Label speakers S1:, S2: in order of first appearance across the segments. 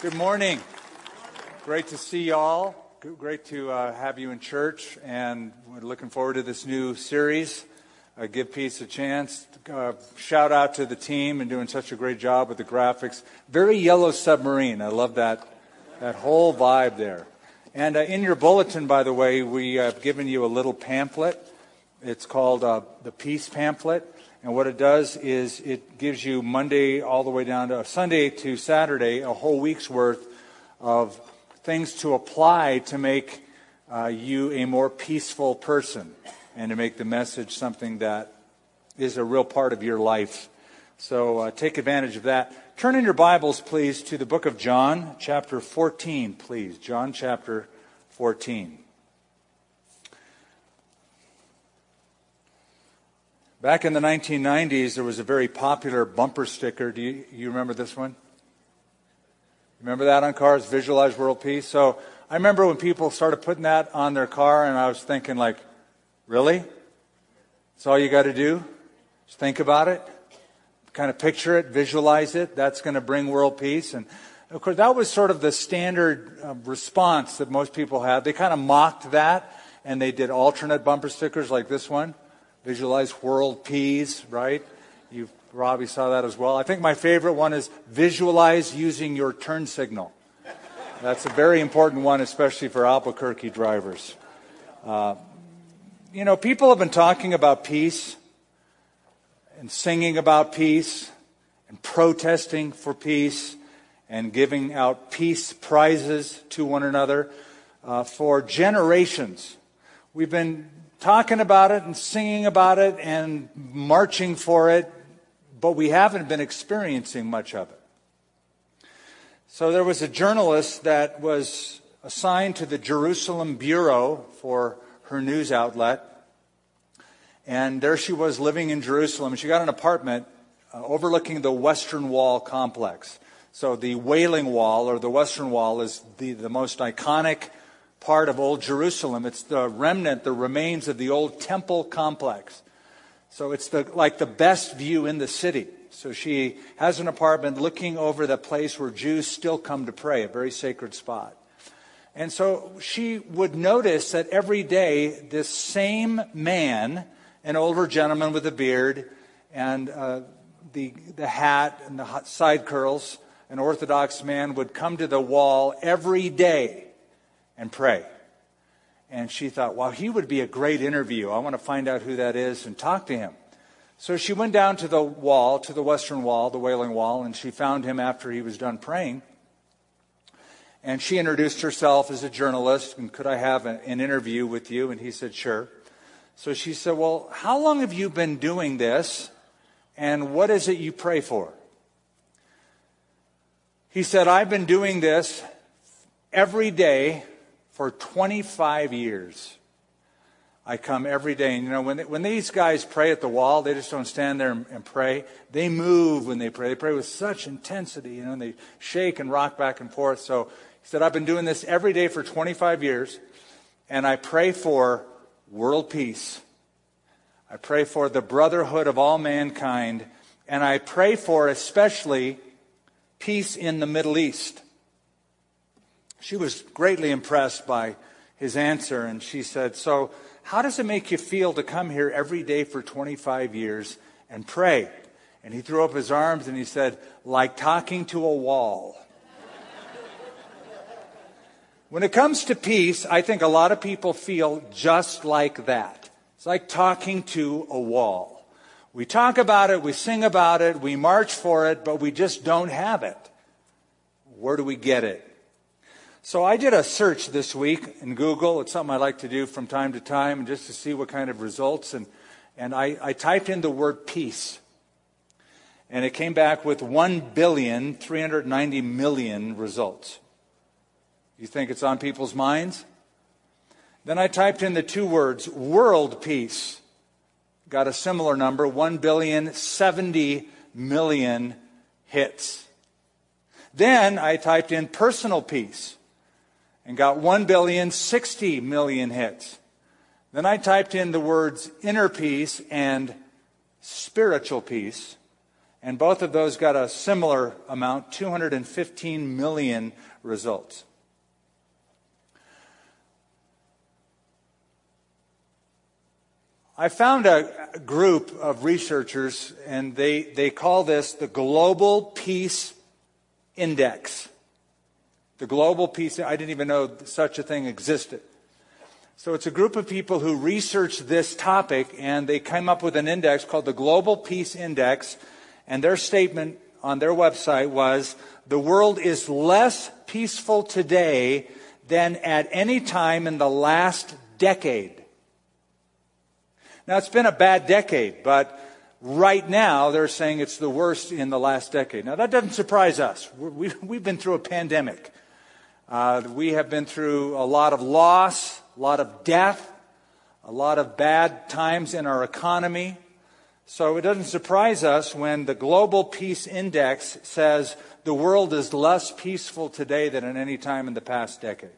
S1: Good morning. Great to see y'all. Great to uh, have you in church, and we're looking forward to this new series. Uh, give peace a chance. Uh, shout out to the team and doing such a great job with the graphics. Very yellow submarine. I love that that whole vibe there. And uh, in your bulletin, by the way, we have given you a little pamphlet. It's called uh, the Peace Pamphlet. And what it does is it gives you Monday all the way down to Sunday to Saturday, a whole week's worth of things to apply to make uh, you a more peaceful person and to make the message something that is a real part of your life. So uh, take advantage of that. Turn in your Bibles, please, to the book of John, chapter 14, please. John chapter 14. Back in the 1990s, there was a very popular bumper sticker. Do you, you remember this one? Remember that on cars? Visualize world peace. So I remember when people started putting that on their car, and I was thinking, like, really? That's all you got to do? Just think about it, kind of picture it, visualize it. That's going to bring world peace. And of course, that was sort of the standard uh, response that most people had. They kind of mocked that, and they did alternate bumper stickers like this one. Visualize world peace, right? You probably saw that as well. I think my favorite one is visualize using your turn signal. That's a very important one, especially for Albuquerque drivers. Uh, you know, people have been talking about peace and singing about peace and protesting for peace and giving out peace prizes to one another uh, for generations. We've been talking about it and singing about it and marching for it, but we haven't been experiencing much of it. So there was a journalist that was assigned to the Jerusalem Bureau for her news outlet. And there she was living in Jerusalem. She got an apartment uh, overlooking the Western Wall complex. So the Wailing Wall, or the Western Wall, is the, the most iconic part of Old Jerusalem. It's the remnant, the remains of the old temple complex. So it's the, like the best view in the city. So she has an apartment looking over the place where Jews still come to pray, a very sacred spot. And so she would notice that every day this same man, an older gentleman with a beard and uh, the, the hat and the side curls, an Orthodox man, would come to the wall every day and pray. And she thought, wow, he would be a great interview. I want to find out who that is and talk to him. So she went down to the wall, to the western wall, the Wailing Wall, and she found him after he was done praying. And she introduced herself as a journalist, and could I have an interview with you? And he said, sure. So she said, well, how long have you been doing this? And what is it you pray for? He said, I've been doing this every day for 25 years. I come every day. And you know, when, they, when these guys pray at the wall, they just don't stand there and, and, pray. They move when they pray. They pray with such intensity, you know, and they shake and rock back and forth. So he said, I've been doing this every day for 25 years, and I pray for world peace. I pray for the brotherhood of all mankind, and I pray for especially peace in the Middle East. She was greatly impressed by his answer, and she said, So, how does it make you feel to come here every day for 25 years and pray? And he threw up his arms and he said, Like talking to a wall. when it comes to peace, I think a lot of people feel just like that. It's like talking to a wall. We talk about it, we sing about it, we march for it, but we just don't have it. Where do we get it? So I did a search this week in Google. It's something I like to do from time to time just to see what kind of results. And, and I, I typed in the word peace. And it came back with 1 billion, 390 million results. You think it's on people's minds? Then I typed in the two words, world peace. Got a similar number, 1 billion, 70 million hits. Then I typed in personal peace and got 1 billion 60 million hits. Then I typed in the words inner peace and spiritual peace, And both of those got a similar amount 215 million results. I found a group of researchers, and they, they call this the Global Peace Index. The Global Peace, I didn't even know such a thing existed. So it's a group of people who researched this topic, and they came up with an index called the Global Peace Index, and their statement on their website was the world is less peaceful today than at any time in the last decade. Now, it's been a bad decade, but right now they're saying it's the worst in the last decade. Now, that doesn't surprise us. we have been through a pandemic. Uh, we have been through a lot of loss, a lot of death, a lot of bad times in our economy. So it doesn't surprise us when the Global Peace Index says the world is less peaceful today than at any time in the past decade.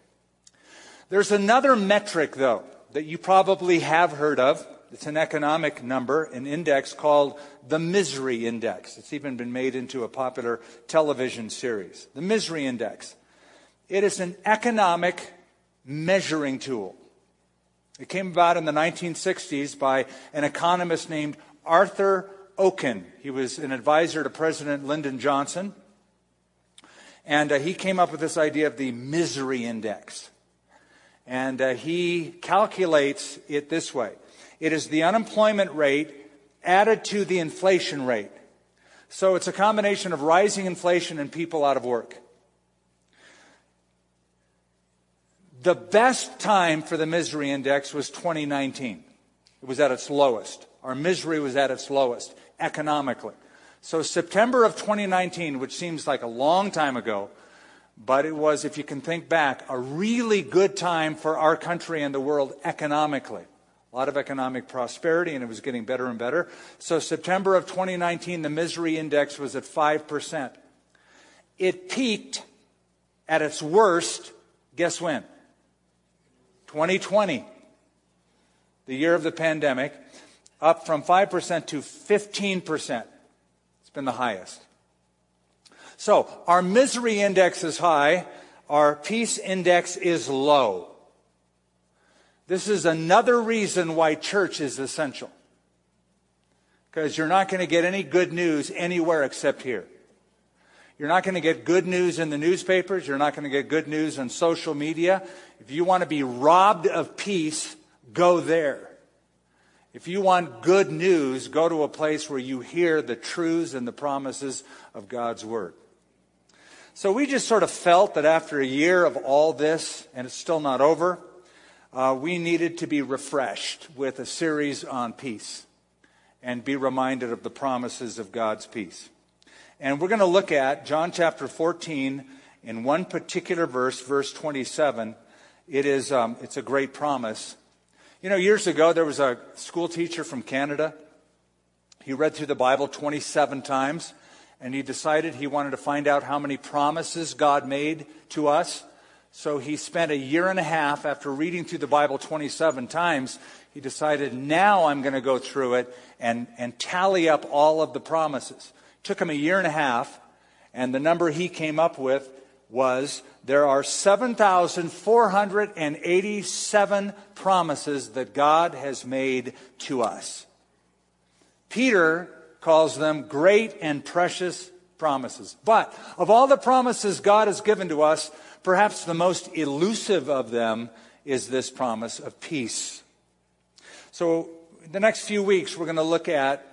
S1: There's another metric, though, that you probably have heard of. It's an economic number, an index called the Misery Index. It's even been made into a popular television series. The Misery Index. It is an economic measuring tool. It came about in the 1960s by an economist named Arthur Okun. He was an advisor to President Lyndon Johnson. And uh, he came up with this idea of the misery index. And uh, he calculates it this way it is the unemployment rate added to the inflation rate. So it's a combination of rising inflation and people out of work. The best time for the misery index was 2019. It was at its lowest. Our misery was at its lowest economically. So September of 2019, which seems like a long time ago, but it was, if you can think back, a really good time for our country and the world economically a lot of economic prosperity, and it was getting better and better. So, September of 2019, the misery index was at 5%. It peaked at its worst, guess when? 2020, the year of the pandemic, up from 5% to 15%. It's been the highest. So, our misery index is high, our peace index is low. This is another reason why church is essential. Because you're not going to get any good news anywhere except here. You're not going to get good news in the newspapers. You're not going to get good news on social media. If you want to be robbed of peace, go there. If you want good news, go to a place where you hear the truths and the promises of God's Word. So we just sort of felt that after a year of all this, and it's still not over, uh, we needed to be refreshed with a series on peace and be reminded of the promises of God's peace. And we're going to look at John chapter 14 in one particular verse, verse 27. It is, um, it's a great promise. You know, years ago, there was a school teacher from Canada. He read through the Bible 27 times, and he decided he wanted to find out how many promises God made to us. So he spent a year and a half after reading through the Bible 27 times. He decided, now I'm going to go through it and, and tally up all of the promises. Took him a year and a half, and the number he came up with was there are 7,487 promises that God has made to us. Peter calls them great and precious promises. But of all the promises God has given to us, Perhaps the most elusive of them is this promise of peace. So, the next few weeks, we're going to look at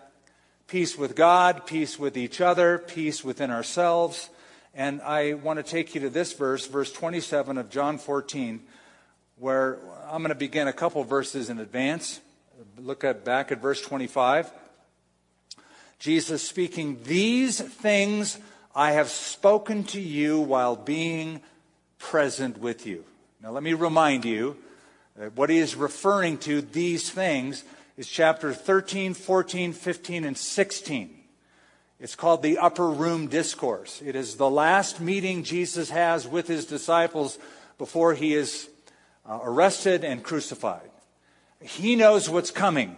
S1: peace with God, peace with each other, peace within ourselves. And I want to take you to this verse, verse 27 of John 14, where I'm going to begin a couple verses in advance. Look at back at verse 25. Jesus speaking, These things I have spoken to you while being present with you. Now, let me remind you what he is referring to, these things, is chapter 13, 14, 15, and 16. It's called the Upper Room Discourse. It is the last meeting Jesus has with his disciples before he is uh, arrested and crucified. He knows what's coming.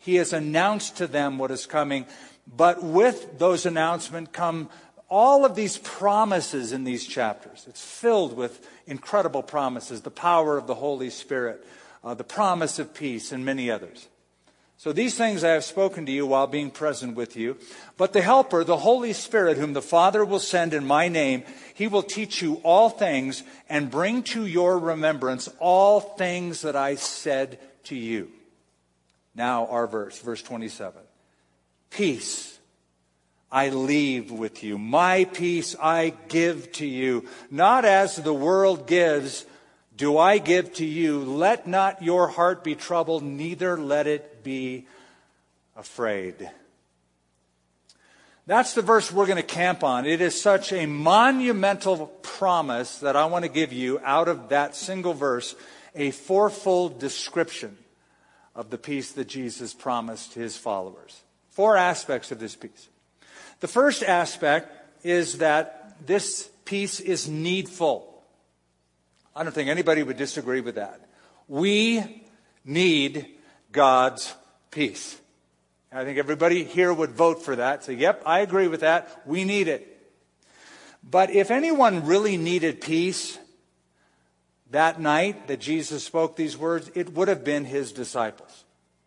S1: He has announced to them what is coming, But with those announcements come all of these promises in these chapters. It's filled with incredible promises the power of the Holy Spirit, uh, the promise of peace, and many others. So these things I have spoken to you while being present with you. But the Helper, the Holy Spirit, whom the Father will send in my name, he will teach you all things and bring to your remembrance all things that I said to you. Now, our verse, verse 27. Peace I leave with you. My peace I give to you. Not as the world gives, do I give to you. Let not your heart be troubled, neither let it be afraid. That's the verse we're going to camp on. It is such a monumental promise that I want to give you out of that single verse a fourfold description of the peace that Jesus promised his followers. Four aspects of this peace. The first aspect is that this peace is needful. I don't think anybody would disagree with that. We need God's peace. I think everybody here would vote for that. Say, yep, I agree with that. We need it. But if anyone really needed peace that night that Jesus spoke these words, it would have been his disciples.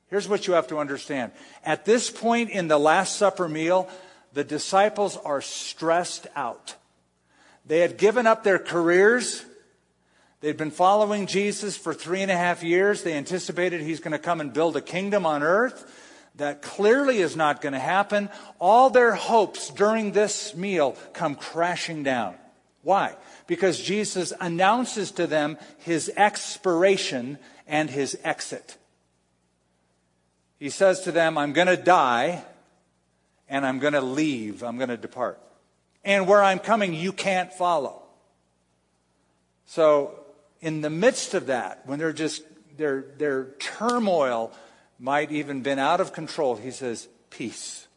S1: Here's what you have to understand. At this point in the Last Supper meal, the disciples are stressed out. They had given up their careers. They'd been following Jesus for three and a half years. They anticipated he's going to come and build a kingdom on earth. That clearly is not going to happen. All their hopes during this meal come crashing down. Why? Because Jesus announces to them his expiration and his exit. He says to them, I'm going to die and I'm going to leave. I'm going to depart. And where I'm coming, you can't follow. So, in the midst of that, when they're just, their, their turmoil might even been out of control, he says, Peace.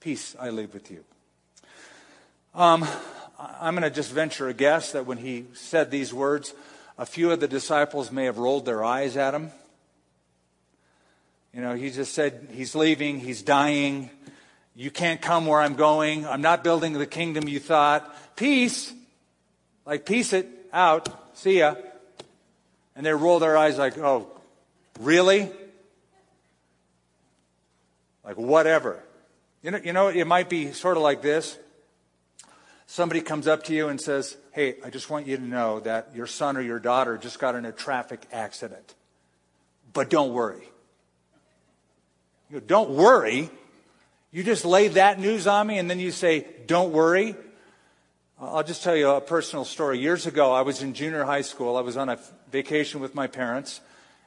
S1: Peace I leave with you. Um, I'm going to just venture a guess that when he said these words, a few of the disciples may have rolled their eyes at him. You know, he just said he's leaving, he's dying. You can't come where I'm going. I'm not building the kingdom you thought. Peace. Like, peace it out. See ya. And they roll their eyes like, oh, really? Like, whatever. You know, you know, it might be sort of like this. Somebody comes up to you and says, Hey, I just want you to know that your son or your daughter just got in a traffic accident. But don't worry. You go, don't worry. You just lay that news on me and then you say, don't worry. I'll just tell you a personal story. Years ago, I was in junior high school. I was on a vacation with my parents.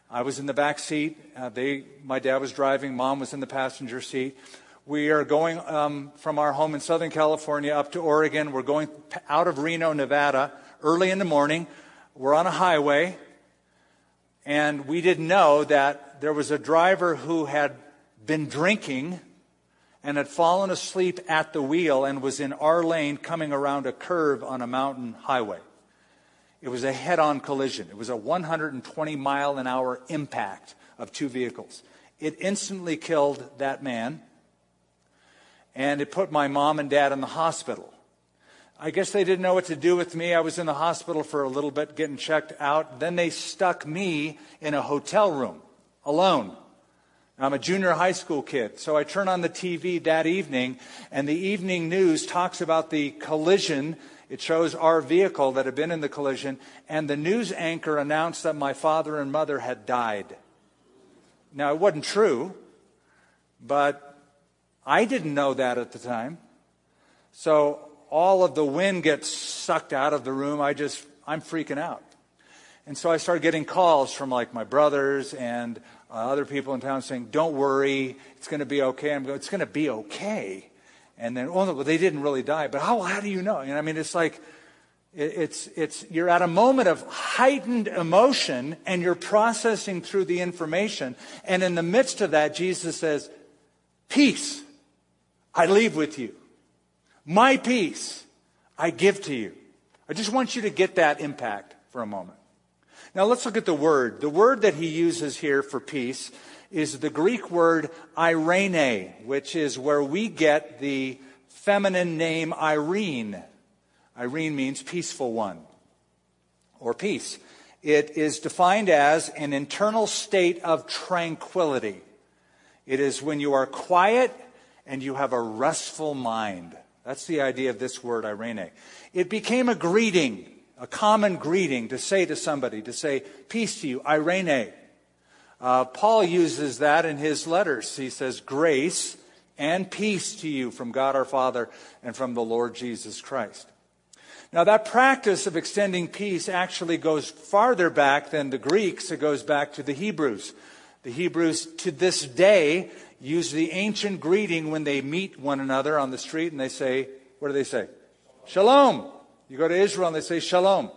S1: I was in the back seat. Uh, they, my dad was driving. Mom was in the passenger seat. We are going um, from our home in Southern California up to Oregon. We're going out of Reno, Nevada, early in the morning. We're on a highway, and we didn't know that there was a driver who had been drinking and had fallen asleep at the wheel and was in our lane coming around a curve on a mountain highway. It was a head on collision. It was a 120 mile an hour impact of two vehicles. It instantly killed that man, and it put my mom and dad in the hospital. I guess they didn't know what to do with me. I was in the hospital for a little bit getting checked out. Then they stuck me in a hotel room alone. I'm a junior high school kid, so I turn on the TV that evening, and the evening news talks about the collision. It shows our vehicle that had been in the collision, and the news anchor announced that my father and mother had died. Now, it wasn't true, but I didn't know that at the time. So all of the wind gets sucked out of the room. I just, I'm freaking out. And so I started getting calls from like my brothers and uh, other people in town saying, "Don't worry, it's going to be okay." I'm going, "It's going to be okay." And then, oh, well, they didn't really die, but how? How do you know? And I mean, it's like it, it's it's you're at a moment of heightened emotion, and you're processing through the information, and in the midst of that, Jesus says, "Peace, I leave with you. My peace, I give to you." I just want you to get that impact for a moment. Now let's look at the word. The word that he uses here for peace is the Greek word irene, which is where we get the feminine name Irene. Irene means peaceful one or peace. It is defined as an internal state of tranquility. It is when you are quiet and you have a restful mind. That's the idea of this word, Irene. It became a greeting, a common greeting to say to somebody, to say, Peace to you, Irene. Uh, Paul uses that in his letters. He says, Grace and peace to you from God our Father and from the Lord Jesus Christ. Now, that practice of extending peace actually goes farther back than the Greeks. It goes back to the Hebrews. The Hebrews, to this day, use the ancient greeting when they meet one another on the street and they say, What do they say? Shalom. You go to Israel and they say Shalom.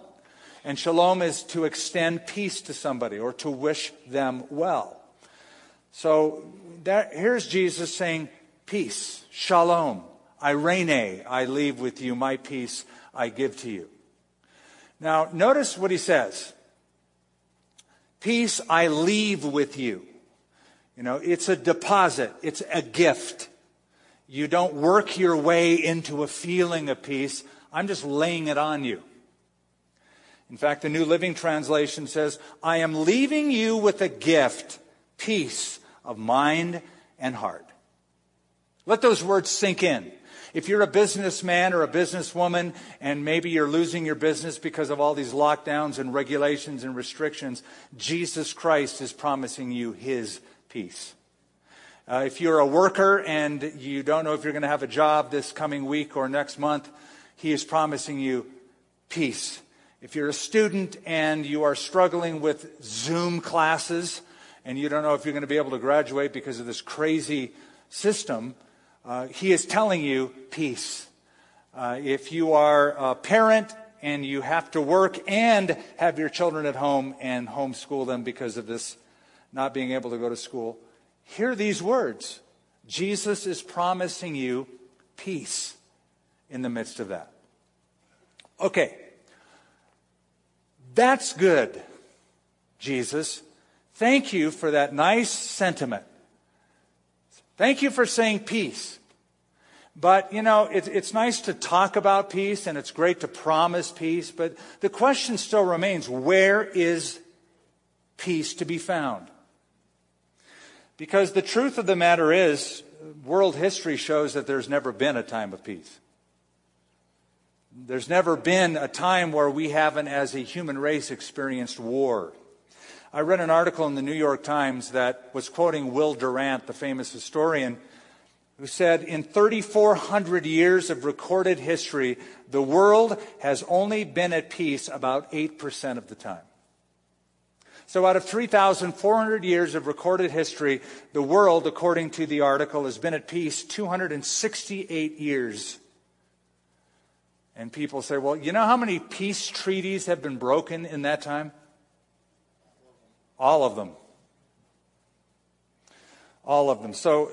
S1: And shalom is to extend peace to somebody or to wish them well. So that, here's Jesus saying, Peace, shalom, irene, I leave with you, my peace I give to you. Now, notice what he says Peace I leave with you. You know, it's a deposit, it's a gift. You don't work your way into a feeling of peace. I'm just laying it on you. In fact, the New Living Translation says, I am leaving you with a gift, peace of mind and heart. Let those words sink in. If you're a businessman or a businesswoman and maybe you're losing your business because of all these lockdowns and regulations and restrictions, Jesus Christ is promising you his peace. Uh, if you're a worker and you don't know if you're going to have a job this coming week or next month, he is promising you peace if you're a student and you are struggling with Zoom classes and you don't know if you're going to be able to graduate because of this crazy system, uh, he is telling you peace. Uh, if you are a parent and you have to work and have your children at home and homeschool them because of this not being able to go to school, hear these words. Jesus is promising you peace in the midst of that. Okay. That's good, Jesus. Thank you for that nice sentiment. Thank you for saying peace. But, you know, it's, it's nice to talk about peace and it's great to promise peace, but the question still remains where is peace to be found? Because the truth of the matter is, world history shows that there's never been a time of peace. There's never been a time where we haven't, as a human race, experienced war. I read an article in the New York Times that was quoting Will Durant, the famous historian, who said, In 3,400 years of recorded history, the world has only been at peace about 8% of the time. So, out of 3,400 years of recorded history, the world, according to the article, has been at peace 268 years. And people say, well, you know how many peace treaties have been broken in that time? All of them. All of them. So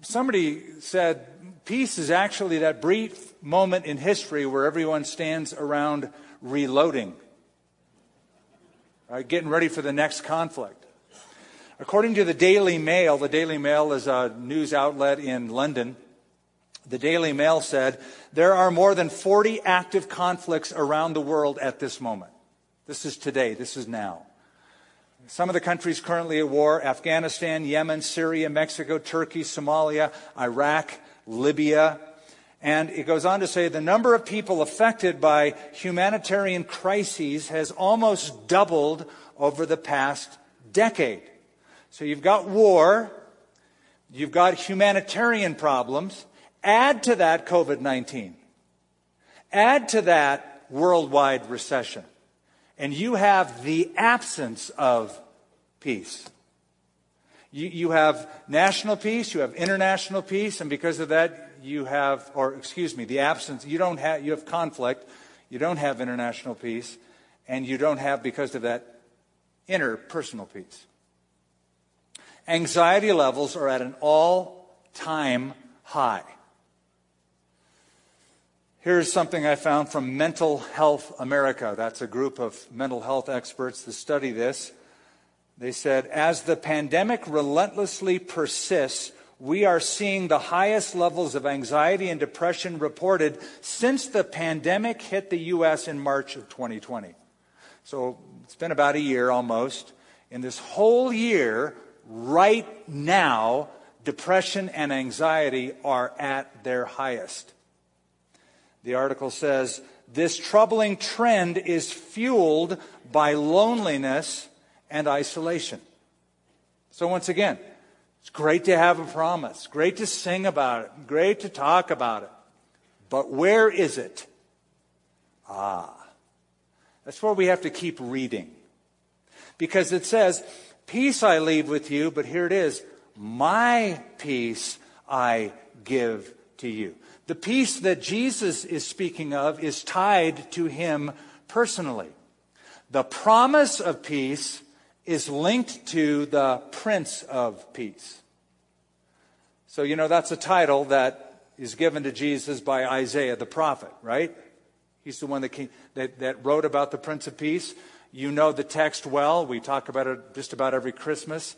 S1: somebody said peace is actually that brief moment in history where everyone stands around reloading, right, getting ready for the next conflict. According to the Daily Mail, the Daily Mail is a news outlet in London. The Daily Mail said there are more than 40 active conflicts around the world at this moment. This is today, this is now. Some of the countries currently at war Afghanistan, Yemen, Syria, Mexico, Turkey, Somalia, Iraq, Libya. And it goes on to say the number of people affected by humanitarian crises has almost doubled over the past decade. So you've got war, you've got humanitarian problems, Add to that COVID 19. Add to that worldwide recession. And you have the absence of peace. You, you have national peace, you have international peace, and because of that, you have, or excuse me, the absence, you don't have, you have conflict, you don't have international peace, and you don't have, because of that, interpersonal peace. Anxiety levels are at an all time high. Here's something I found from Mental Health America. That's a group of mental health experts that study this. They said, as the pandemic relentlessly persists, we are seeing the highest levels of anxiety and depression reported since the pandemic hit the U.S. in March of 2020. So it's been about a year almost. In this whole year, right now, depression and anxiety are at their highest. The article says this troubling trend is fueled by loneliness and isolation. So, once again, it's great to have a promise, great to sing about it, great to talk about it. But where is it? Ah, that's where we have to keep reading. Because it says, Peace I leave with you, but here it is, my peace I give to you. The peace that Jesus is speaking of is tied to him personally. The promise of peace is linked to the Prince of Peace. So, you know, that's a title that is given to Jesus by Isaiah the prophet, right? He's the one that, came, that, that wrote about the Prince of Peace. You know the text well. We talk about it just about every Christmas.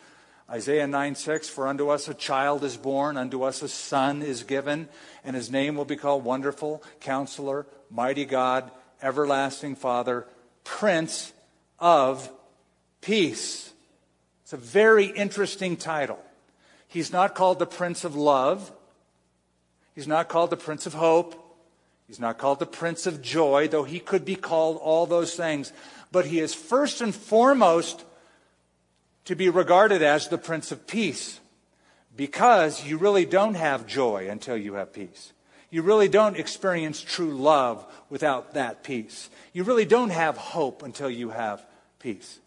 S1: Isaiah 9 6, for unto us a child is born, unto us a son is given, and his name will be called Wonderful, Counselor, Mighty God, Everlasting Father, Prince of Peace. It's a very interesting title. He's not called the Prince of Love. He's not called the Prince of Hope. He's not called the Prince of Joy, though he could be called all those things. But he is first and foremost to be regarded as the Prince of Peace because you really don't have joy until you have peace. You really don't experience true love without that peace. You really don't have hope until you have peace.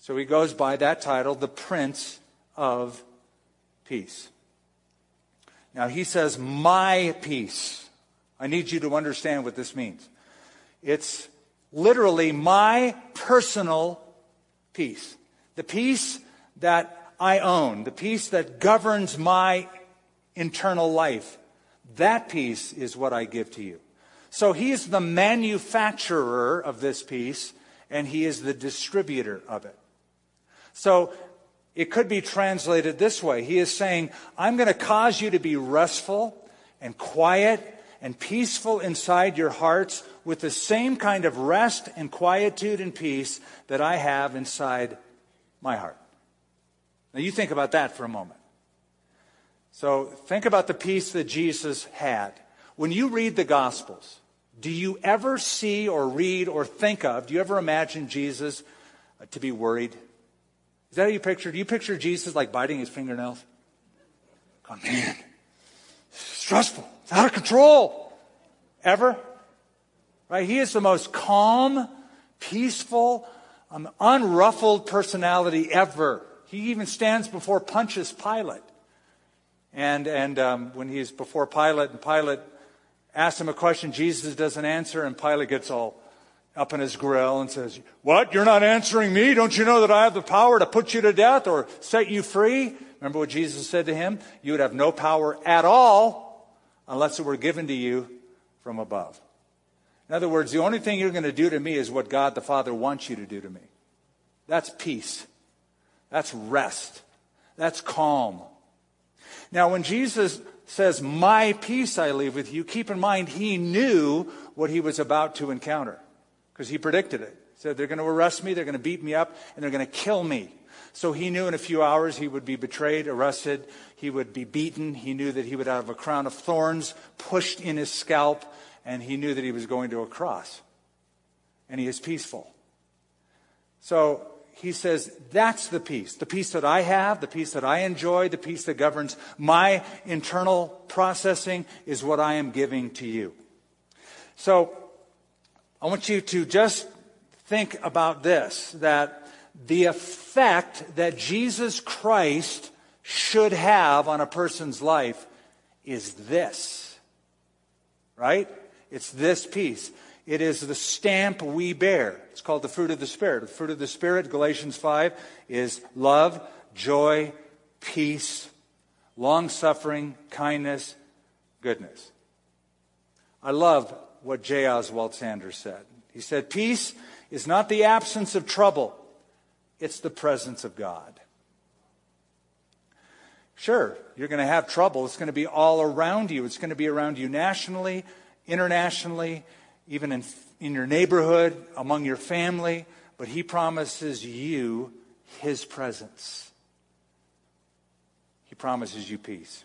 S1: So he goes by that title, the Prince of Peace. Now he says, My peace. I need you to understand what this means. It's literally my personal peace. The peace that I own, the peace that governs my internal life, that peace is what I give to you. So he is the manufacturer of this peace, and he is the distributor of it. So it could be translated this way He is saying, I'm going to cause you to be restful and quiet and peaceful inside your hearts with the same kind of rest and quietude and peace that I have inside my heart. Now, you think about that for a moment. So, think about the peace that Jesus had. When you read the Gospels, do you ever see or read or think of, do you ever imagine Jesus uh, to be worried? Is that how you picture? Do you picture Jesus like biting his fingernails? Oh, man, stressful. It's out of control. Ever? Right? He is the most calm, peaceful, um, unruffled personality ever. He even stands before Pontius Pilate. And, and um, when he's before Pilate, and Pilate asks him a question, Jesus doesn't answer, and Pilate gets all up in his grill and says, What? You're not answering me? Don't you know that I have the power to put you to death or set you free? Remember what Jesus said to him? You would have no power at all unless it were given to you from above. In other words, the only thing you're going to do to me is what God the Father wants you to do to me. That's peace. That's rest. That's calm. Now, when Jesus says, My peace I leave with you, keep in mind he knew what he was about to encounter because he predicted it. He said, They're going to arrest me, they're going to beat me up, and they're going to kill me. So he knew in a few hours he would be betrayed, arrested, he would be beaten. He knew that he would have a crown of thorns pushed in his scalp, and he knew that he was going to a cross. And he is peaceful. So he says, That's the peace. The peace that I have, the peace that I enjoy, the peace that governs my internal processing is what I am giving to you. So I want you to just think about this that the effect that Jesus Christ should have on a person's life is this. Right? It's this peace. It is the stamp we bear. It's called the fruit of the Spirit. The fruit of the Spirit, Galatians 5, is love, joy, peace, long suffering, kindness, goodness. I love what J. Oswald Sanders said. He said, Peace is not the absence of trouble, it's the presence of God. Sure, you're going to have trouble. It's going to be all around you. It's going to be around you nationally, internationally, even in, in your neighborhood, among your family. But He promises you His presence. He promises you peace.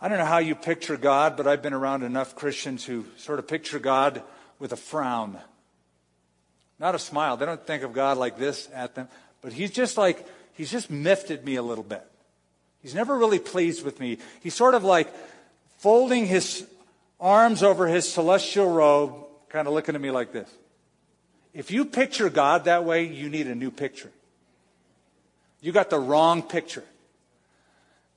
S1: I don't know how you picture God, but I've been around enough Christians who sort of picture God with a frown. Not a smile. They don't think of God like this at them, but he's just like, he's just miffed me a little bit. He's never really pleased with me. He's sort of like folding his arms over his celestial robe, kind of looking at me like this. If you picture God that way, you need a new picture. You got the wrong picture.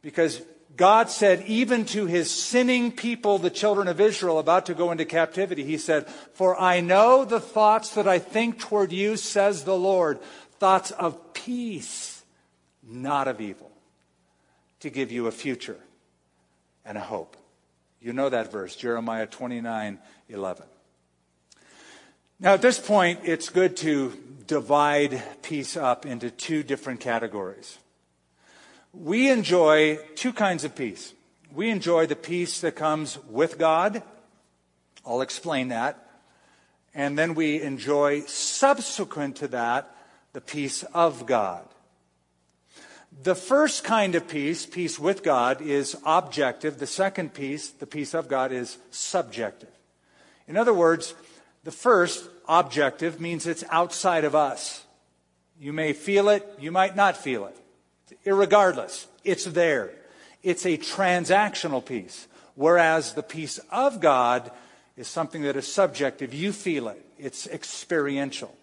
S1: Because God said, even to his sinning people, the children of Israel, about to go into captivity, he said, For I know the thoughts that I think toward you, says the Lord, thoughts of peace, not of evil, to give you a future and a hope. You know that verse, Jeremiah 29 11. Now, at this point, it's good to divide peace up into two different categories we enjoy two kinds of peace. We enjoy the peace that comes with God. I'll explain that. And then we enjoy, subsequent to that, the peace of God. The first kind of peace, peace with God, is objective. The second peace, the peace of God, is subjective. In other words, the first, objective, means it's outside of us. You may feel it, you might not feel it. Irregardless, it's there. It's a transactional peace. Whereas the peace of God is something that is subjective. You feel it, it's experiential.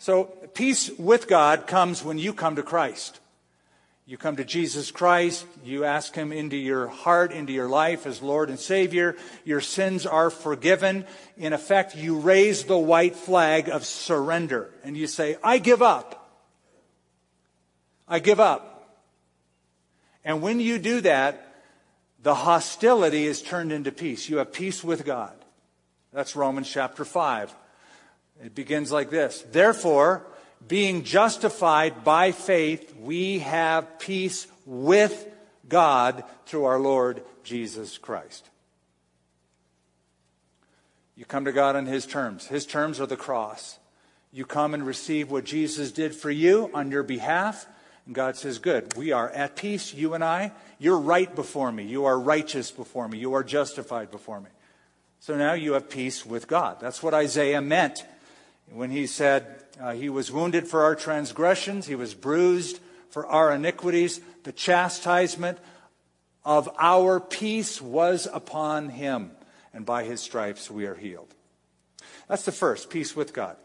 S1: So, peace with God comes when you come to Christ. You come to Jesus Christ, you ask Him into your heart, into your life as Lord and Savior. Your sins are forgiven. In effect, you raise the white flag of surrender and you say, I give up. I give up. And when you do that, the hostility is turned into peace. You have peace with God. That's Romans chapter 5. It begins like this Therefore, being justified by faith, we have peace with God through our Lord Jesus Christ. You come to God on His terms. His terms are the cross. You come and receive what Jesus did for you on your behalf. And God says, Good, we are at peace, you and I. You're right before me. You are righteous before me. You are justified before me. So now you have peace with God. That's what Isaiah meant when he said, uh, He was wounded for our transgressions, He was bruised for our iniquities. The chastisement of our peace was upon Him, and by His stripes we are healed. That's the first, peace with God.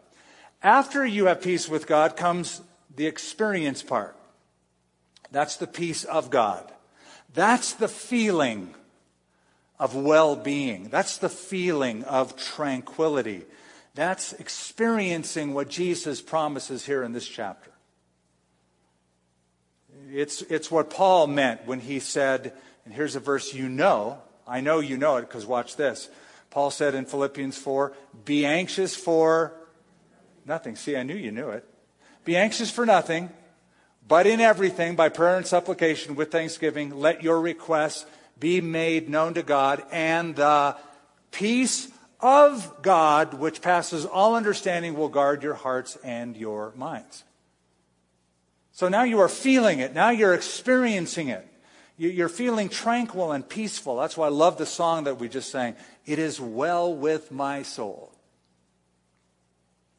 S1: After you have peace with God comes the experience part. That's the peace of God. That's the feeling of well being. That's the feeling of tranquility. That's experiencing what Jesus promises here in this chapter. It's, it's what Paul meant when he said, and here's a verse you know. I know you know it because watch this. Paul said in Philippians 4 Be anxious for nothing. See, I knew you knew it. Be anxious for nothing. But in everything, by prayer and supplication with thanksgiving, let your requests be made known to God, and the peace of God, which passes all understanding, will guard your hearts and your minds. So now you are feeling it. Now you're experiencing it. You're feeling tranquil and peaceful. That's why I love the song that we just sang. It is well with my soul.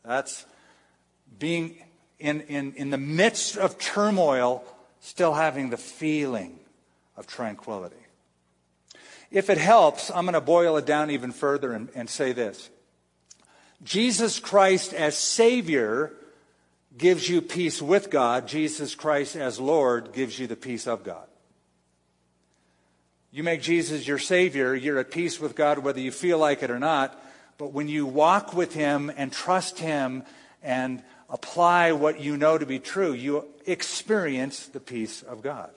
S1: That's being in, in, in the midst of turmoil, still having the feeling of tranquility. If it helps, I'm going to boil it down even further and, and say this Jesus Christ as Savior gives you peace with God, Jesus Christ as Lord gives you the peace of God. You make Jesus your Savior, you're at peace with God whether you feel like it or not. But when you walk with Him and trust Him and apply what you know to be true, you experience the peace of God.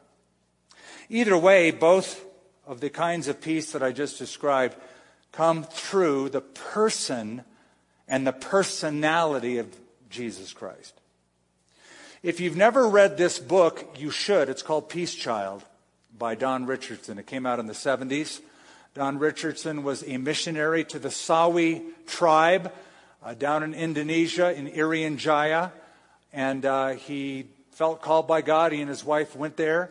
S1: Either way, both of the kinds of peace that I just described come through the person and the personality of Jesus Christ. If you've never read this book, you should. It's called Peace Child by Don Richardson. It came out in the 70s. Don Richardson was a missionary to the Sawi tribe uh, down in Indonesia, in Irian Jaya. And uh, he felt called by God. He and his wife went there.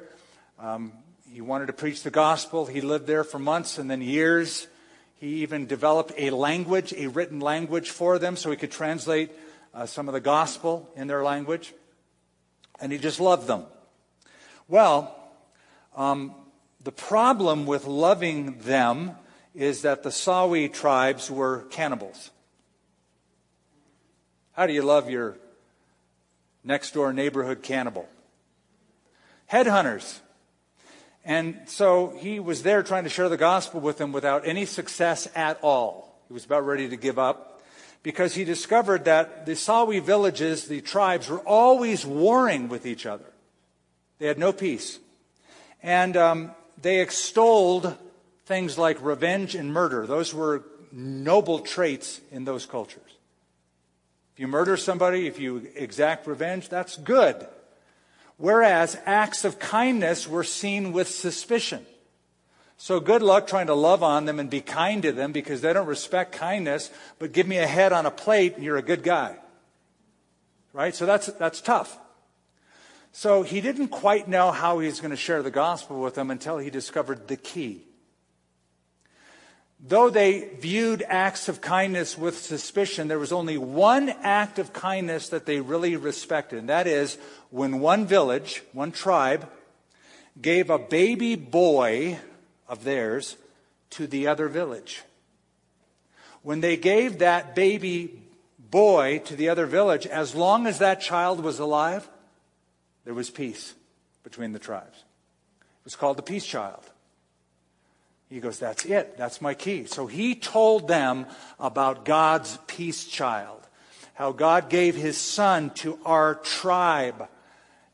S1: Um, he wanted to preach the gospel. He lived there for months and then years. He even developed a language, a written language for them, so he could translate uh, some of the gospel in their language. And he just loved them. Well, um, the problem with loving them is that the Sawi tribes were cannibals. How do you love your next door neighborhood cannibal? Headhunters. And so he was there trying to share the gospel with them without any success at all. He was about ready to give up because he discovered that the Sawi villages, the tribes, were always warring with each other. They had no peace. And um, they extolled things like revenge and murder. Those were noble traits in those cultures. If you murder somebody, if you exact revenge, that's good. Whereas acts of kindness were seen with suspicion. So good luck trying to love on them and be kind to them because they don't respect kindness, but give me a head on a plate and you're a good guy. Right? So that's, that's tough. So he didn't quite know how he was going to share the gospel with them until he discovered the key. Though they viewed acts of kindness with suspicion, there was only one act of kindness that they really respected, and that is when one village, one tribe, gave a baby boy of theirs to the other village. When they gave that baby boy to the other village, as long as that child was alive, there was peace between the tribes. It was called the peace child. He goes, That's it. That's my key. So he told them about God's peace child, how God gave his son to our tribe,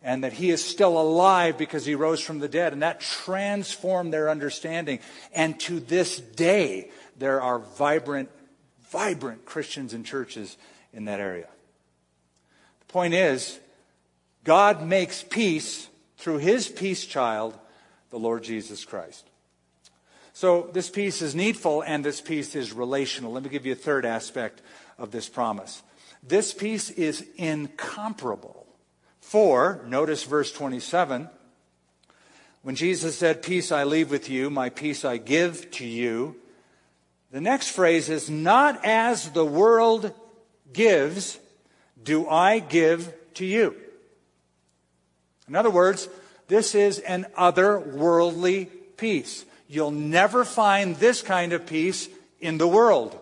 S1: and that he is still alive because he rose from the dead. And that transformed their understanding. And to this day, there are vibrant, vibrant Christians and churches in that area. The point is, God makes peace through his peace child, the Lord Jesus Christ. So this peace is needful and this peace is relational. Let me give you a third aspect of this promise. This peace is incomparable. For, notice verse 27, when Jesus said, Peace I leave with you, my peace I give to you, the next phrase is, Not as the world gives, do I give to you. In other words, this is an otherworldly peace. You'll never find this kind of peace in the world.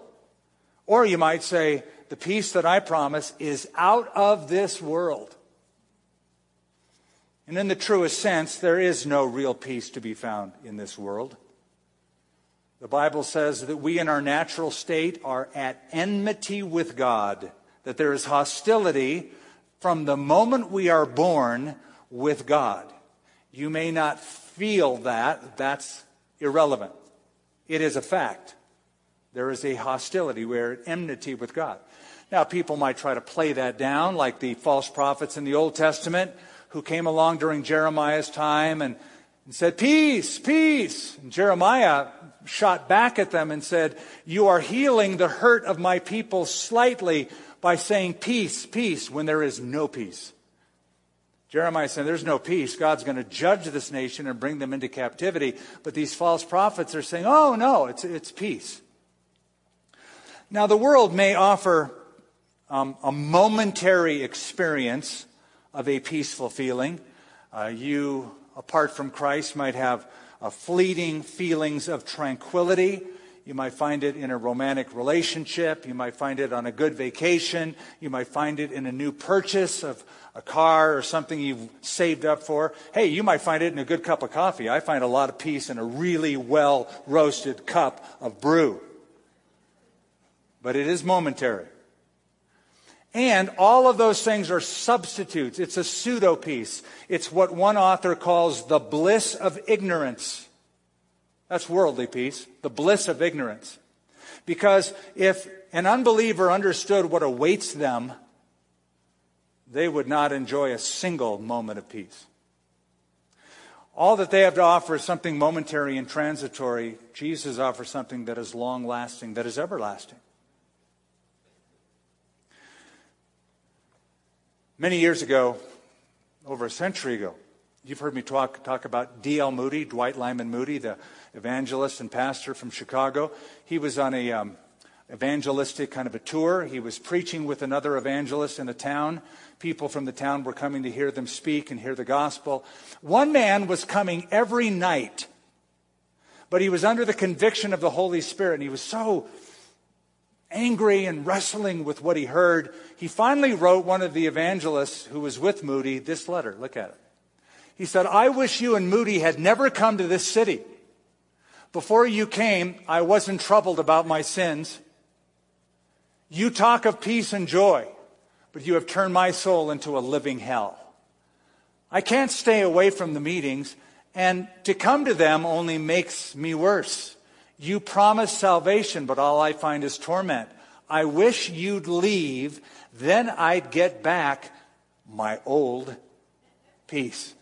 S1: Or you might say, the peace that I promise is out of this world. And in the truest sense, there is no real peace to be found in this world. The Bible says that we in our natural state are at enmity with God, that there is hostility from the moment we are born with God. You may not feel that. That's irrelevant. It is a fact. There is a hostility. We're at enmity with God. Now, people might try to play that down, like the false prophets in the Old Testament who came along during Jeremiah's time and, and said, Peace, peace. And Jeremiah shot back at them and said, You are healing the hurt of my people slightly by saying peace, peace, when there is no peace. Jeremiah said, There's no peace. God's going to judge this nation and bring them into captivity. But these false prophets are saying, Oh, no, it's, it's peace. Now, the world may offer um, a momentary experience of a peaceful feeling. Uh, you, apart from Christ, might have fleeting feelings of tranquility. You might find it in a romantic relationship. You might find it on a good vacation. You might find it in a new purchase of a car or something you've saved up for. Hey, you might find it in a good cup of coffee. I find a lot of peace in a really well roasted cup of brew. But it is momentary. And all of those things are substitutes. It's a pseudo peace. It's what one author calls the bliss of ignorance. That's worldly peace, the bliss of ignorance. Because if an unbeliever understood what awaits them, they would not enjoy a single moment of peace. All that they have to offer is something momentary and transitory. Jesus offers something that is long lasting, that is everlasting. Many years ago, over a century ago, you've heard me talk, talk about D.L. Moody, Dwight Lyman Moody, the evangelist and pastor from Chicago. He was on a um, evangelistic kind of a tour. He was preaching with another evangelist in a town. People from the town were coming to hear them speak and hear the gospel. One man was coming every night, but he was under the conviction of the Holy Spirit, and he was so angry and wrestling with what he heard. He finally wrote one of the evangelists who was with Moody this letter. Look at it. He said, I wish you and Moody had never come to this city. Before you came, I wasn't troubled about my sins. You talk of peace and joy, but you have turned my soul into a living hell. I can't stay away from the meetings, and to come to them only makes me worse. You promise salvation, but all I find is torment. I wish you'd leave, then I'd get back my old peace.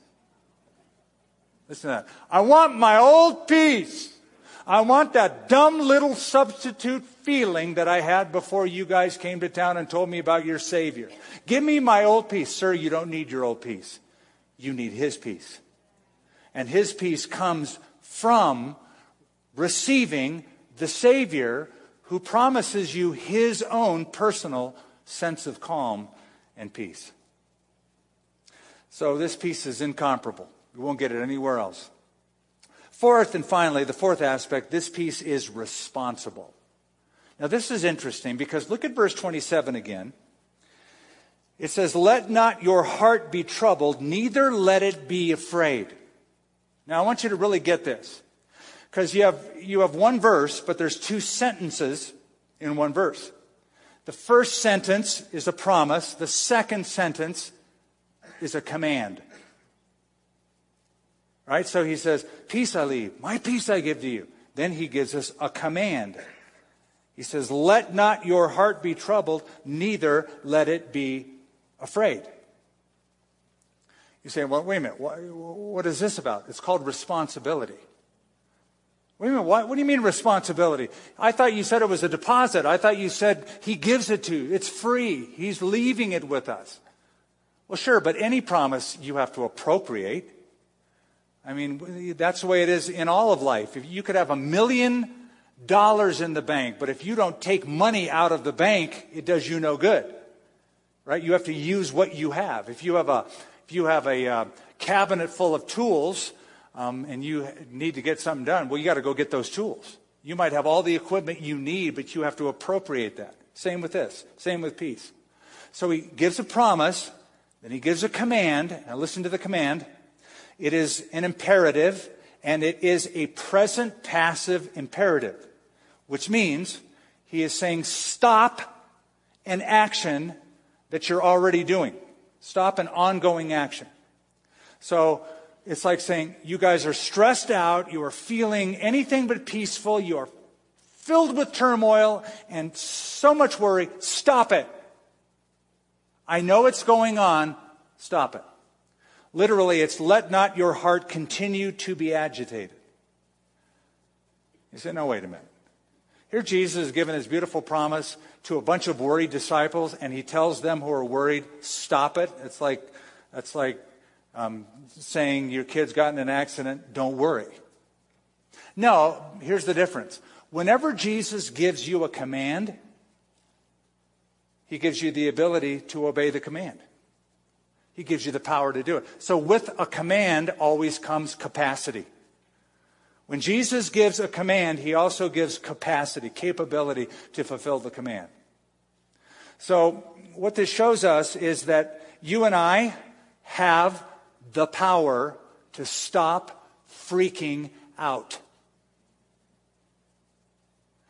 S1: Listen to that. I want my old peace. I want that dumb little substitute feeling that I had before you guys came to town and told me about your Savior. Give me my old peace. Sir, you don't need your old peace. You need His peace. And His peace comes from receiving the Savior who promises you His own personal sense of calm and peace. So this peace is incomparable. You won't get it anywhere else. Fourth and finally, the fourth aspect, this peace is responsible. Now, this is interesting because look at verse 27 again. It says, Let not your heart be troubled, neither let it be afraid. Now, I want you to really get this because you have, you have one verse, but there's two sentences in one verse. The first sentence is a promise, the second sentence is a command. Right? So he says, Peace I leave, my peace I give to you. Then he gives us a command. He says, Let not your heart be troubled, neither let it be afraid. You say, Well, wait a minute, what, what is this about? It's called responsibility. Wait a minute, what, what do you mean responsibility? I thought you said it was a deposit. I thought you said he gives it to you. It's free. He's leaving it with us. Well, sure, but any promise you have to appropriate. I mean, that's the way it is in all of life. If you could have a million dollars in the bank, but if you don't take money out of the bank, it does you no good. Right? You have to use what you have. If you have a, if you have a uh, cabinet full of tools um, and you need to get something done, well, you got to go get those tools. You might have all the equipment you need, but you have to appropriate that. Same with this. Same with peace. So he gives a promise, then he gives a command. Now listen to the command. It is an imperative, and it is a present passive imperative, which means he is saying stop an action that you're already doing. Stop an ongoing action. So it's like saying, you guys are stressed out, you are feeling anything but peaceful, you are filled with turmoil and so much worry. Stop it. I know it's going on. Stop it. Literally, it's let not your heart continue to be agitated. You say, no, wait a minute. Here Jesus is giving his beautiful promise to a bunch of worried disciples, and he tells them who are worried, stop it. It's like, that's like um, saying your kid's gotten an accident, don't worry. No, here's the difference. Whenever Jesus gives you a command, he gives you the ability to obey the command. He gives you the power to do it. So with a command always comes capacity. When Jesus gives a command, he also gives capacity, capability to fulfill the command. So what this shows us is that you and I have the power to stop freaking out.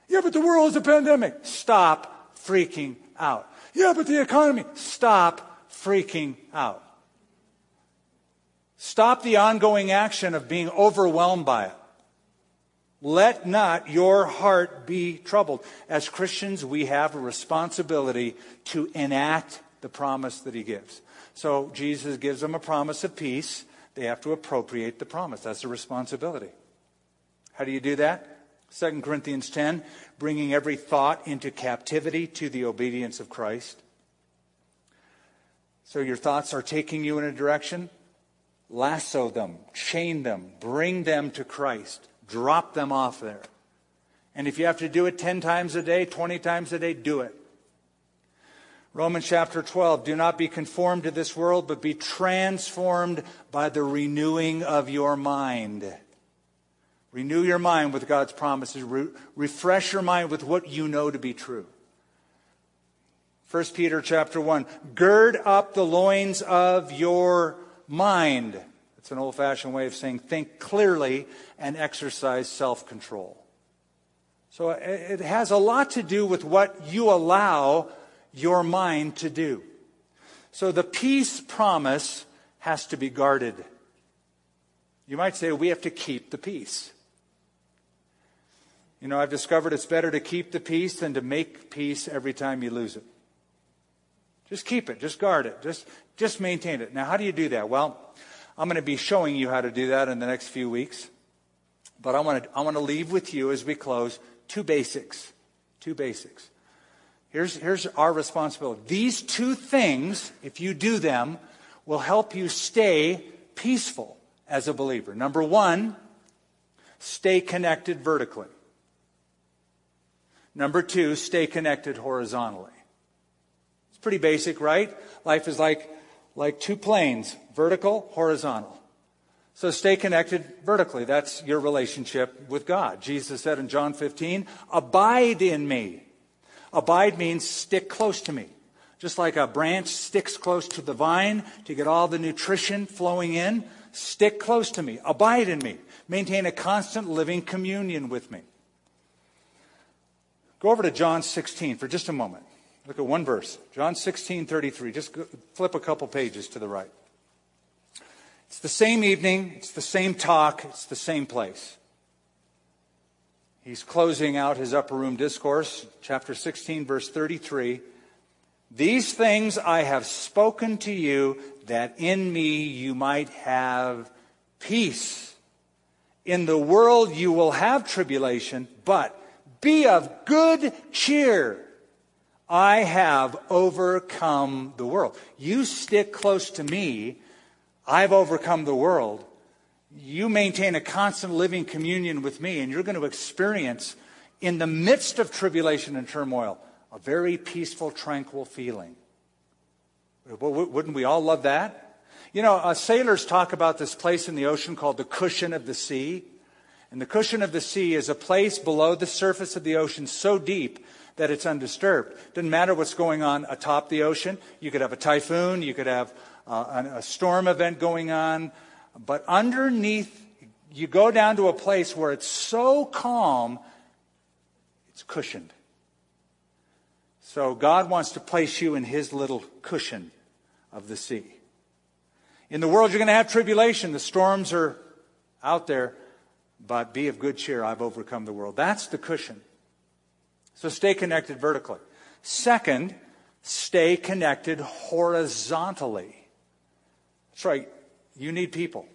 S1: Yeah, but the world is a pandemic. Stop freaking out. Yeah, but the economy. Stop freaking out. Stop the ongoing action of being overwhelmed by it. Let not your heart be troubled. As Christians, we have a responsibility to enact the promise that he gives. So Jesus gives them a promise of peace. They have to appropriate the promise. That's a responsibility. How do you do that? 2 Corinthians 10, bringing every thought into captivity to the obedience of Christ. So your thoughts are taking you in a direction. Lasso them, chain them, bring them to Christ. Drop them off there. And if you have to do it 10 times a day, 20 times a day, do it. Romans chapter 12, do not be conformed to this world, but be transformed by the renewing of your mind. Renew your mind with God's promises. Re- refresh your mind with what you know to be true. 1 Peter chapter 1, gird up the loins of your mind. It's an old fashioned way of saying think clearly and exercise self control. So uh, it has a lot to do with what you allow your mind to do. So the peace promise has to be guarded. You might say we have to keep the peace. You know, I've discovered it's better to keep the peace than to make peace every time you lose it. Just keep it, just guard it, just, just maintain it. Now, how do you do that? Well, I'm going to be showing you how to do that in the next few weeks. But I want to, I want to leave with you as we close two basics. Two basics. Here's, here's our responsibility. These two things, if you do them, will help you stay peaceful as a believer. Number one, stay connected vertically. Number two, stay connected horizontally. Pretty basic, right? Life is like like two planes vertical, horizontal. So stay connected vertically. That's your relationship with God. Jesus said in John 15, Abide in me. Abide means stick close to me. Just like a branch sticks close to the vine to get all the nutrition flowing in, stick close to me. Abide in me. Maintain a constant living communion with me. Go over to John 16 for just a moment. Look at one verse. John 16, 33. Just flip a couple pages to the right. It's the same evening, it's the same talk, it's the same place. He's closing out his upper room discourse, chapter 16, verse 33. These things I have spoken to you, that in me you might have peace. In the world you will have tribulation, but be of good cheer. I have overcome the world. You stick close to me. I've overcome the world. You maintain a constant living communion with me, and you're going to experience, in the midst of tribulation and turmoil, a very peaceful, tranquil feeling. Wouldn't we all love that? You know, uh, sailors talk about this place in the ocean called the cushion of the sea. And the cushion of the sea is a place below the surface of the ocean so deep that it's undisturbed. Doesn't matter what's going on atop the ocean. You could have a typhoon, you could have uh, a storm event going on, but underneath, you go down to a place where it's so calm, it's cushioned. So God wants to place you in His little cushion of the sea. In the world, you're going to have tribulation. The storms are out there, but be of good cheer. I've overcome the world. That's the cushion. So stay connected vertically. Second, stay connected horizontally. That's right. You need people.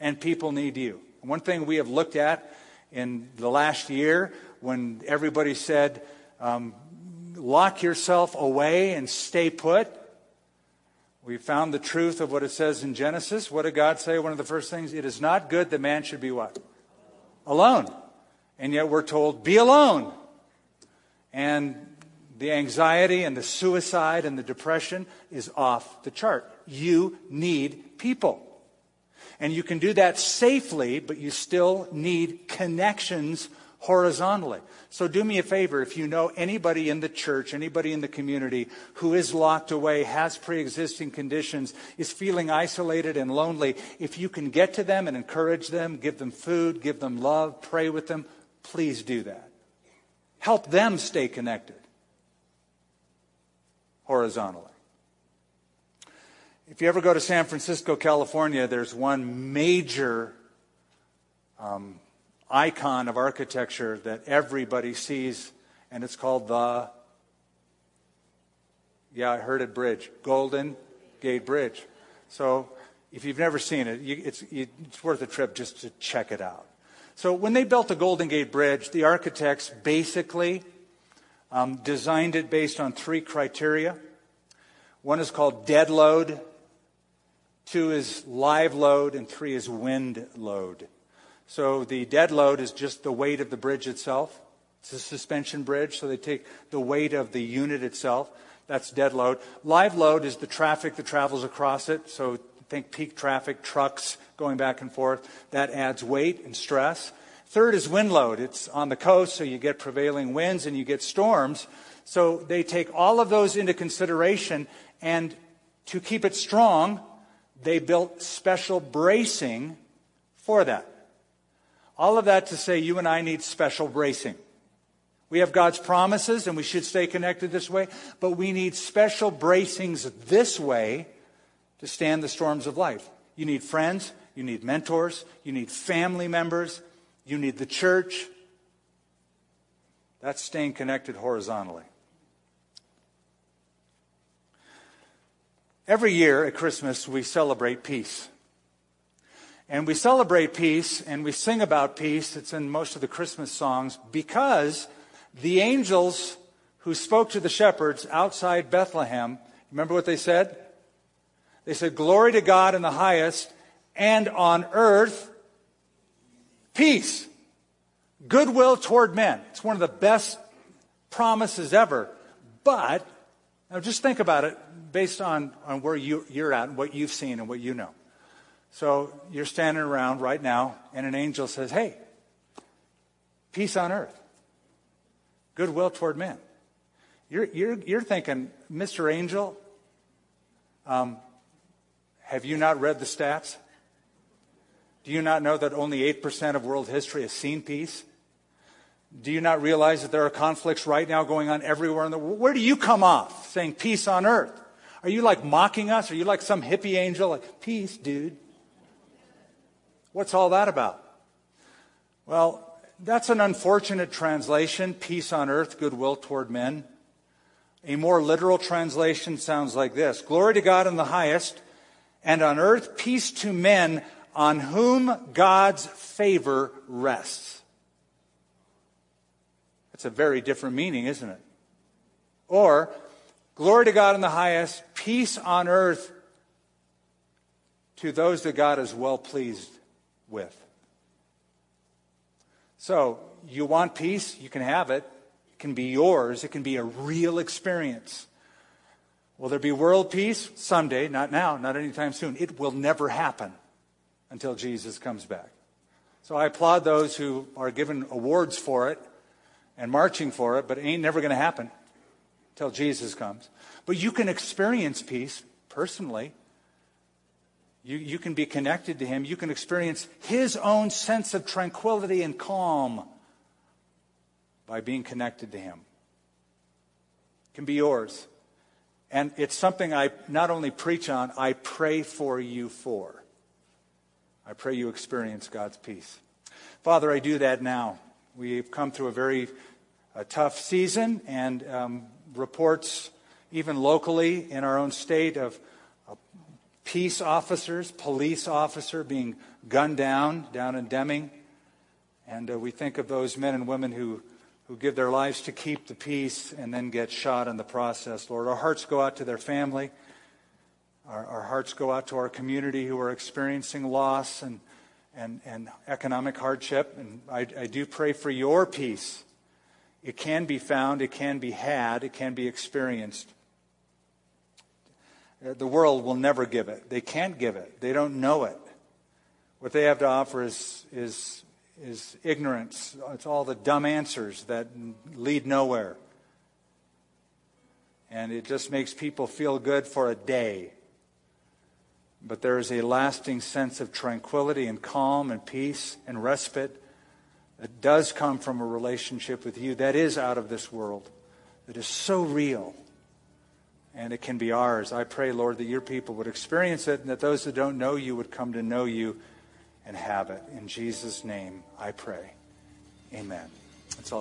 S1: And people need you. One thing we have looked at in the last year when everybody said, um, lock yourself away and stay put, we found the truth of what it says in Genesis. What did God say? One of the first things, it is not good that man should be what? Alone. And yet we're told, be alone. And the anxiety and the suicide and the depression is off the chart. You need people. And you can do that safely, but you still need connections horizontally. So do me a favor if you know anybody in the church, anybody in the community who is locked away, has pre existing conditions, is feeling isolated and lonely, if you can get to them and encourage them, give them food, give them love, pray with them, please do that. Help them stay connected horizontally. If you ever go to San Francisco, California, there's one major um, icon of architecture that everybody sees, and it's called the, yeah, I heard it, bridge, Golden Gate Bridge. So if you've never seen it, you, it's, it's worth a trip just to check it out. So when they built the Golden Gate Bridge, the architects basically um, designed it based on three criteria. One is called dead load, two is live load, and three is wind load. So the dead load is just the weight of the bridge itself. It's a suspension bridge, so they take the weight of the unit itself. That's dead load. Live load is the traffic that travels across it. So think peak traffic, trucks going back and forth. That adds weight and stress. Third is wind load. It's on the coast, so you get prevailing winds and you get storms. So they take all of those into consideration, and to keep it strong, they built special bracing for that. All of that to say you and I need special bracing. We have God's promises and we should stay connected this way, but we need special bracings this way to stand the storms of life. You need friends, you need mentors, you need family members, you need the church. That's staying connected horizontally. Every year at Christmas, we celebrate peace. And we celebrate peace and we sing about peace. It's in most of the Christmas songs because the angels who spoke to the shepherds outside Bethlehem, remember what they said? They said, Glory to God in the highest, and on earth, peace, goodwill toward men. It's one of the best promises ever. But, now just think about it based on, on where you, you're at and what you've seen and what you know. So you're standing around right now, and an angel says, Hey, peace on earth, goodwill toward men. You're, you're, you're thinking, Mr. Angel, um, have you not read the stats? Do you not know that only 8% of world history has seen peace? Do you not realize that there are conflicts right now going on everywhere in the world? Where do you come off saying peace on earth? Are you like mocking us? Are you like some hippie angel? Like, peace, dude. What's all that about? Well, that's an unfortunate translation peace on earth, goodwill toward men. A more literal translation sounds like this Glory to God in the highest, and on earth peace to men on whom God's favor rests. That's a very different meaning, isn't it? Or, glory to God in the highest, peace on earth to those that God is well pleased with. So, you want peace? You can have it. It can be yours. It can be a real experience. Will there be world peace? Someday, not now, not anytime soon. It will never happen until Jesus comes back. So I applaud those who are given awards for it and marching for it, but it ain't never going to happen until Jesus comes. But you can experience peace personally you, you can be connected to Him. You can experience His own sense of tranquility and calm by being connected to Him. It can be yours. And it's something I not only preach on, I pray for you for. I pray you experience God's peace. Father, I do that now. We've come through a very a tough season and um, reports, even locally in our own state, of peace officers, police officer being gunned down down in Deming. And uh, we think of those men and women who, who give their lives to keep the peace and then get shot in the process. Lord, our hearts go out to their family. Our, our hearts go out to our community who are experiencing loss and, and, and economic hardship. And I, I do pray for your peace. It can be found, it can be had, it can be experienced. Uh, the world will never give it. They can't give it. They don't know it. What they have to offer is, is, is ignorance. It's all the dumb answers that lead nowhere. And it just makes people feel good for a day. But there is a lasting sense of tranquility and calm and peace and respite that does come from a relationship with you that is out of this world, that is so real and it can be ours. I pray, Lord, that your people would experience it and that those that don't know you would come to know you and have it. In Jesus' name, I pray. Amen. That's all.